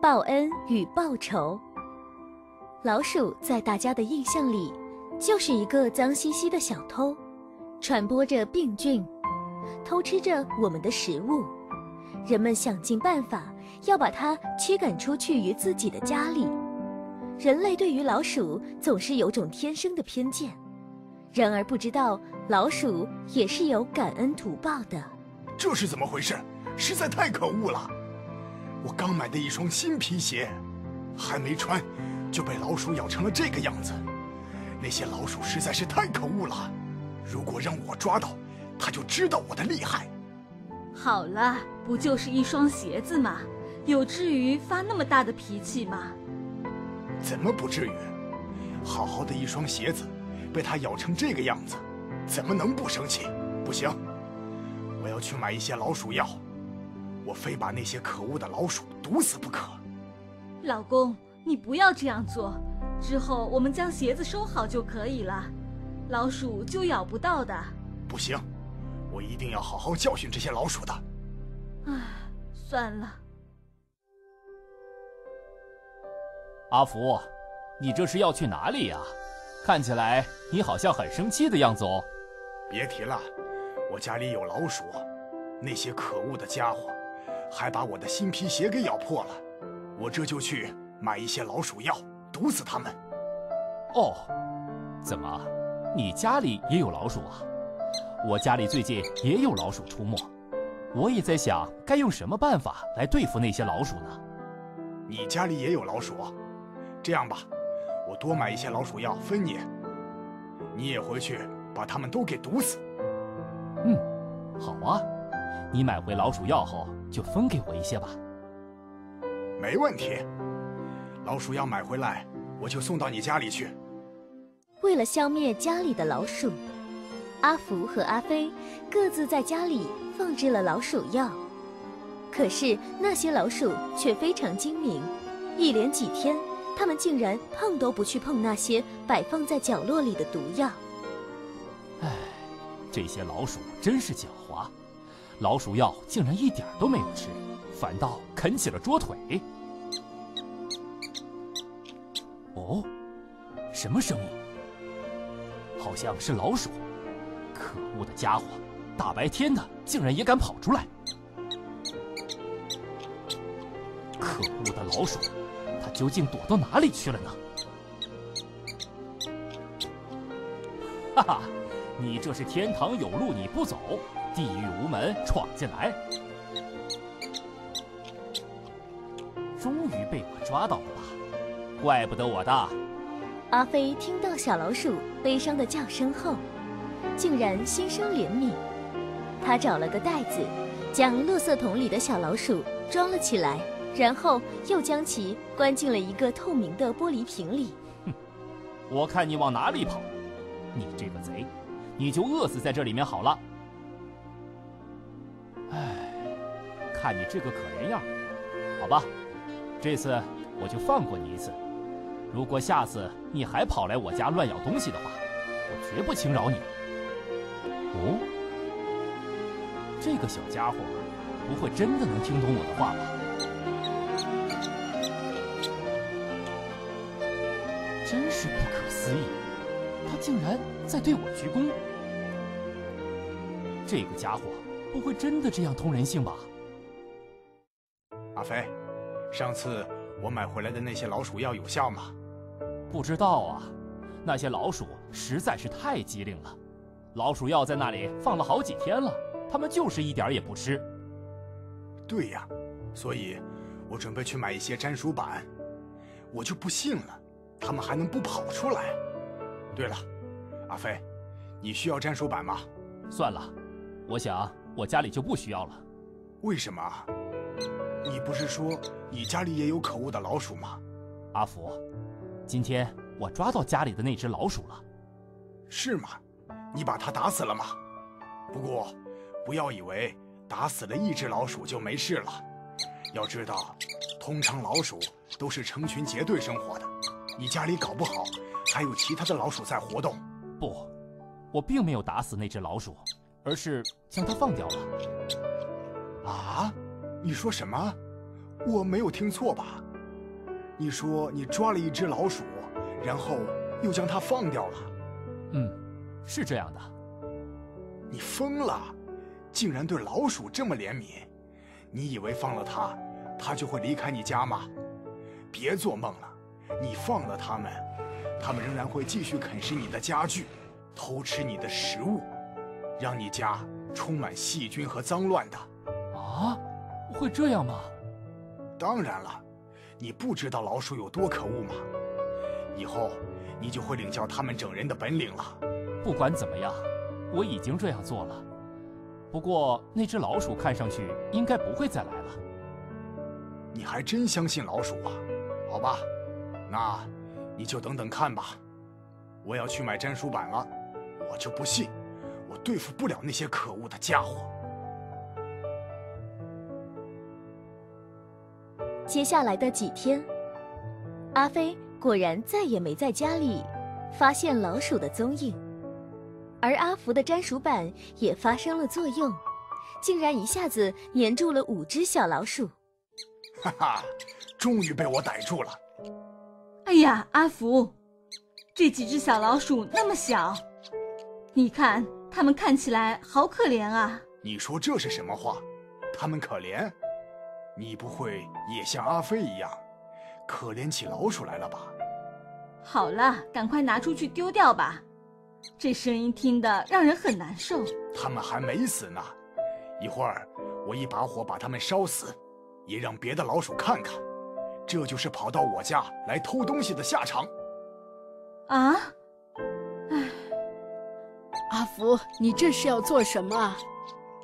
报恩与报仇。老鼠在大家的印象里，就是一个脏兮兮的小偷，传播着病菌，偷吃着我们的食物。人们想尽办法要把它驱赶出去于自己的家里。人类对于老鼠总是有种天生的偏见，然而不知道老鼠也是有感恩图报的。这是怎么回事？实在太可恶了！我刚买的一双新皮鞋，还没穿。就被老鼠咬成了这个样子，那些老鼠实在是太可恶了。如果让我抓到，它就知道我的厉害。好了，不就是一双鞋子吗？有至于发那么大的脾气吗？怎么不至于？好好的一双鞋子，被它咬成这个样子，怎么能不生气？不行，我要去买一些老鼠药，我非把那些可恶的老鼠毒死不可。老公。你不要这样做，之后我们将鞋子收好就可以了，老鼠就咬不到的。不行，我一定要好好教训这些老鼠的。啊，算了。阿福，你这是要去哪里呀？看起来你好像很生气的样子哦。别提了，我家里有老鼠，那些可恶的家伙还把我的新皮鞋给咬破了，我这就去。买一些老鼠药，毒死它们。哦，怎么，你家里也有老鼠啊？我家里最近也有老鼠出没，我也在想该用什么办法来对付那些老鼠呢？你家里也有老鼠？这样吧，我多买一些老鼠药分你，你也回去把它们都给毒死。嗯，好啊，你买回老鼠药后就分给我一些吧。没问题。老鼠药买回来，我就送到你家里去。为了消灭家里的老鼠，阿福和阿飞各自在家里放置了老鼠药。可是那些老鼠却非常精明，一连几天，他们竟然碰都不去碰那些摆放在角落里的毒药。唉，这些老鼠真是狡猾，老鼠药竟然一点都没有吃，反倒啃起了桌腿。哦，什么声音？好像是老鼠。可恶的家伙，大白天的竟然也敢跑出来！可恶的老鼠，它究竟躲到哪里去了呢？哈哈，你这是天堂有路你不走，地狱无门闯进来。终于被我抓到了吧？怪不得我大。阿飞听到小老鼠悲伤的叫声后，竟然心生怜悯。他找了个袋子，将垃圾桶里的小老鼠装了起来，然后又将其关进了一个透明的玻璃瓶里。哼，我看你往哪里跑！你这个贼，你就饿死在这里面好了。看你这个可怜样，好吧，这次我就放过你一次。如果下次你还跑来我家乱咬东西的话，我绝不轻饶你。哦，这个小家伙不会真的能听懂我的话吧？真是不可思议，他竟然在对我鞠躬。这个家伙不会真的这样通人性吧？阿飞，上次我买回来的那些老鼠药有效吗？不知道啊，那些老鼠实在是太机灵了。老鼠药在那里放了好几天了，它们就是一点也不吃。对呀，所以，我准备去买一些粘鼠板。我就不信了，它们还能不跑出来？对了，阿飞，你需要粘鼠板吗？算了，我想我家里就不需要了。为什么？你不是说你家里也有可恶的老鼠吗？阿福。今天我抓到家里的那只老鼠了，是吗？你把它打死了吗？不过，不要以为打死了一只老鼠就没事了。要知道，通常老鼠都是成群结队生活的。你家里搞不好还有其他的老鼠在活动。不，我并没有打死那只老鼠，而是将它放掉了。啊？你说什么？我没有听错吧？你说你抓了一只老鼠，然后又将它放掉了。嗯，是这样的。你疯了，竟然对老鼠这么怜悯？你以为放了它，它就会离开你家吗？别做梦了，你放了它们，它们仍然会继续啃食你的家具，偷吃你的食物，让你家充满细菌和脏乱的。啊，会这样吗？当然了，你不知道老鼠有多可恶吗？以后你就会领教他们整人的本领了。不管怎么样，我已经这样做了。不过那只老鼠看上去应该不会再来了。你还真相信老鼠啊？好吧，那你就等等看吧。我要去买粘鼠板了，我就不信我对付不了那些可恶的家伙。接下来的几天，阿飞果然再也没在家里发现老鼠的踪影，而阿福的粘鼠板也发生了作用，竟然一下子粘住了五只小老鼠。哈哈，终于被我逮住了！哎呀，阿福，这几只小老鼠那么小，你看它们看起来好可怜啊！你说这是什么话？它们可怜？你不会也像阿飞一样，可怜起老鼠来了吧？好了，赶快拿出去丢掉吧，这声音听得让人很难受。他们还没死呢，一会儿我一把火把他们烧死，也让别的老鼠看看，这就是跑到我家来偷东西的下场。啊？唉，阿福，你这是要做什么？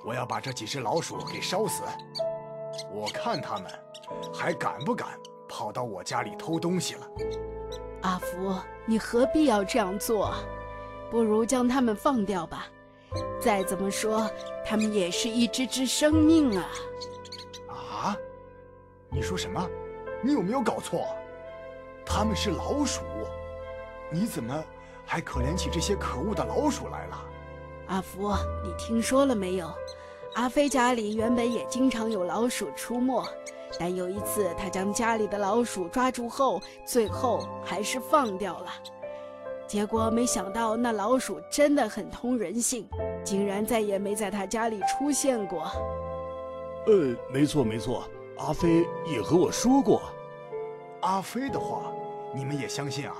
我要把这几只老鼠给烧死。我看他们还敢不敢跑到我家里偷东西了。阿福，你何必要这样做？不如将他们放掉吧。再怎么说，他们也是一只只生命啊。啊？你说什么？你有没有搞错？他们是老鼠，你怎么还可怜起这些可恶的老鼠来了？阿福，你听说了没有？阿飞家里原本也经常有老鼠出没，但有一次他将家里的老鼠抓住后，最后还是放掉了。结果没想到那老鼠真的很通人性，竟然再也没在他家里出现过。呃，没错没错，阿飞也和我说过。阿飞的话，你们也相信啊？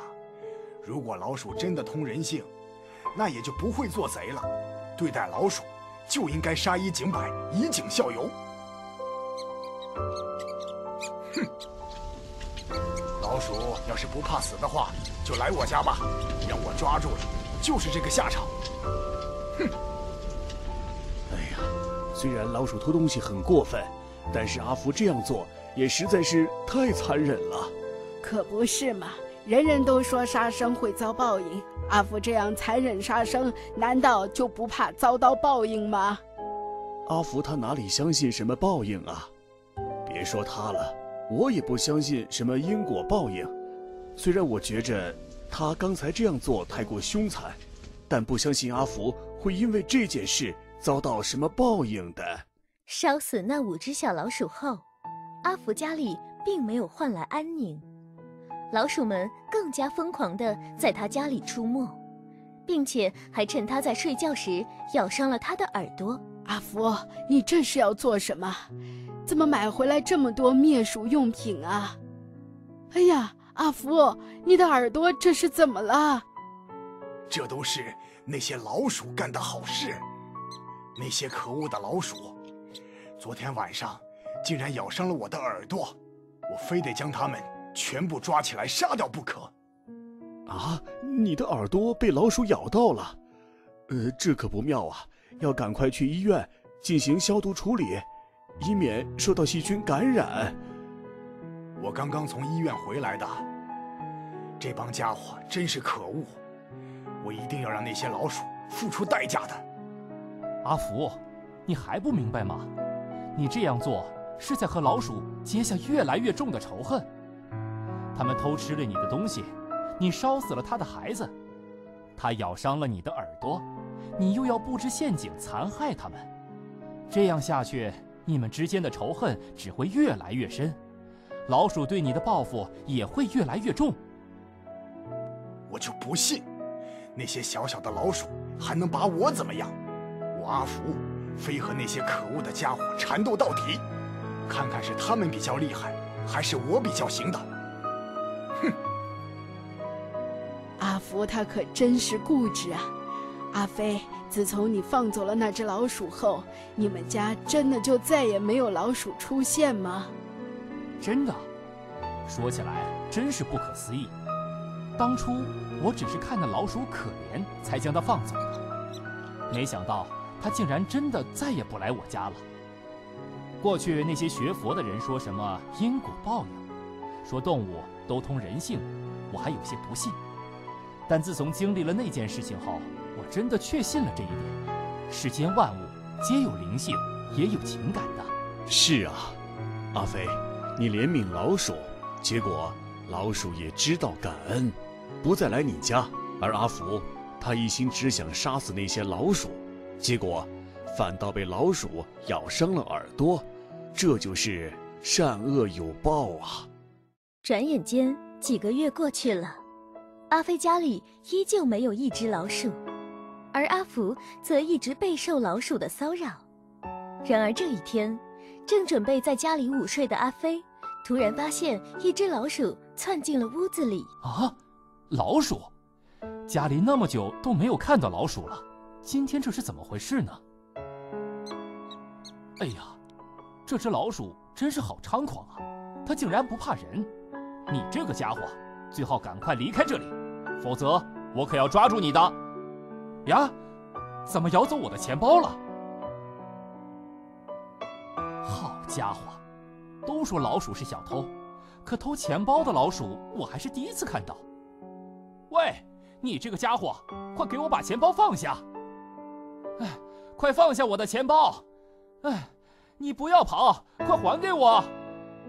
如果老鼠真的通人性，那也就不会做贼了。对待老鼠。就应该杀一儆百，以儆效尤。哼！老鼠要是不怕死的话，就来我家吧，让我抓住了，就是这个下场。哼！哎呀，虽然老鼠偷东西很过分，但是阿福这样做也实在是太残忍了。可不是嘛，人人都说杀生会遭报应。阿福这样残忍杀生，难道就不怕遭到报应吗？阿福他哪里相信什么报应啊？别说他了，我也不相信什么因果报应。虽然我觉着他刚才这样做太过凶残，但不相信阿福会因为这件事遭到什么报应的。烧死那五只小老鼠后，阿福家里并没有换来安宁。老鼠们更加疯狂地在他家里出没，并且还趁他在睡觉时咬伤了他的耳朵。阿福，你这是要做什么？怎么买回来这么多灭鼠用品啊？哎呀，阿福，你的耳朵这是怎么了？这都是那些老鼠干的好事。那些可恶的老鼠，昨天晚上竟然咬伤了我的耳朵，我非得将它们。全部抓起来杀掉不可！啊，你的耳朵被老鼠咬到了，呃，这可不妙啊！要赶快去医院进行消毒处理，以免受到细菌感染。我刚刚从医院回来的，这帮家伙真是可恶！我一定要让那些老鼠付出代价的。阿福，你还不明白吗？你这样做是在和老鼠结下越来越重的仇恨。他们偷吃了你的东西，你烧死了他的孩子，他咬伤了你的耳朵，你又要布置陷阱残害他们，这样下去，你们之间的仇恨只会越来越深，老鼠对你的报复也会越来越重。我就不信，那些小小的老鼠还能把我怎么样？我阿福非和那些可恶的家伙缠斗到底，看看是他们比较厉害，还是我比较行的。哼！阿福他可真是固执啊！阿飞，自从你放走了那只老鼠后，你们家真的就再也没有老鼠出现吗？真的，说起来真是不可思议。当初我只是看那老鼠可怜，才将它放走的，没想到它竟然真的再也不来我家了。过去那些学佛的人说什么因果报应，说动物都通人性，我还有些不信。但自从经历了那件事情后，我真的确信了这一点：世间万物皆有灵性，也有情感的。是啊，阿飞，你怜悯老鼠，结果老鼠也知道感恩，不再来你家；而阿福，他一心只想杀死那些老鼠，结果反倒被老鼠咬伤了耳朵。这就是善恶有报啊！转眼间几个月过去了，阿飞家里依旧没有一只老鼠。而阿福则一直备受老鼠的骚扰。然而这一天，正准备在家里午睡的阿飞，突然发现一只老鼠窜进了屋子里。啊，老鼠！家里那么久都没有看到老鼠了，今天这是怎么回事呢？哎呀，这只老鼠真是好猖狂啊！它竟然不怕人！你这个家伙，最好赶快离开这里，否则我可要抓住你的。呀，怎么咬走我的钱包了？好家伙，都说老鼠是小偷，可偷钱包的老鼠我还是第一次看到。喂，你这个家伙，快给我把钱包放下！哎，快放下我的钱包！哎，你不要跑，快还给我！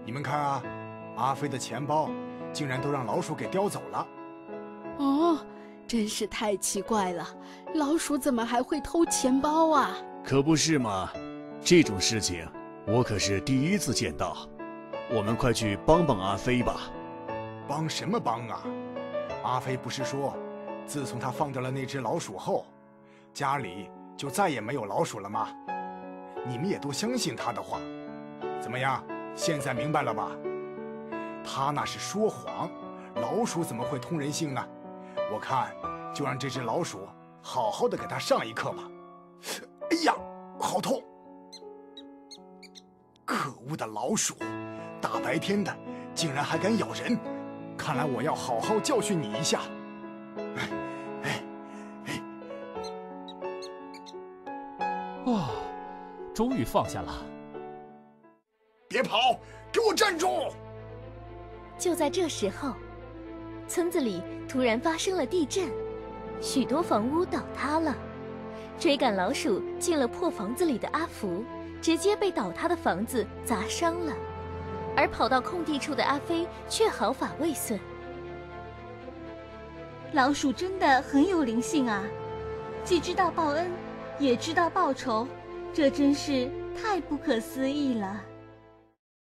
你们看啊，阿飞的钱包竟然都让老鼠给叼走了。哦。真是太奇怪了，老鼠怎么还会偷钱包啊？可不是嘛，这种事情我可是第一次见到。我们快去帮帮阿飞吧。帮什么帮啊？阿飞不是说，自从他放掉了那只老鼠后，家里就再也没有老鼠了吗？你们也都相信他的话。怎么样，现在明白了吧？他那是说谎，老鼠怎么会通人性呢？我看，就让这只老鼠好好的给他上一课吧。哎呀，好痛！可恶的老鼠，大白天的竟然还敢咬人，看来我要好好教训你一下。哎哎哎！哦，终于放下了。别跑，给我站住！就在这时候。村子里突然发生了地震，许多房屋倒塌了。追赶老鼠进了破房子里的阿福，直接被倒塌的房子砸伤了，而跑到空地处的阿飞却毫发未损。老鼠真的很有灵性啊，既知道报恩，也知道报仇，这真是太不可思议了。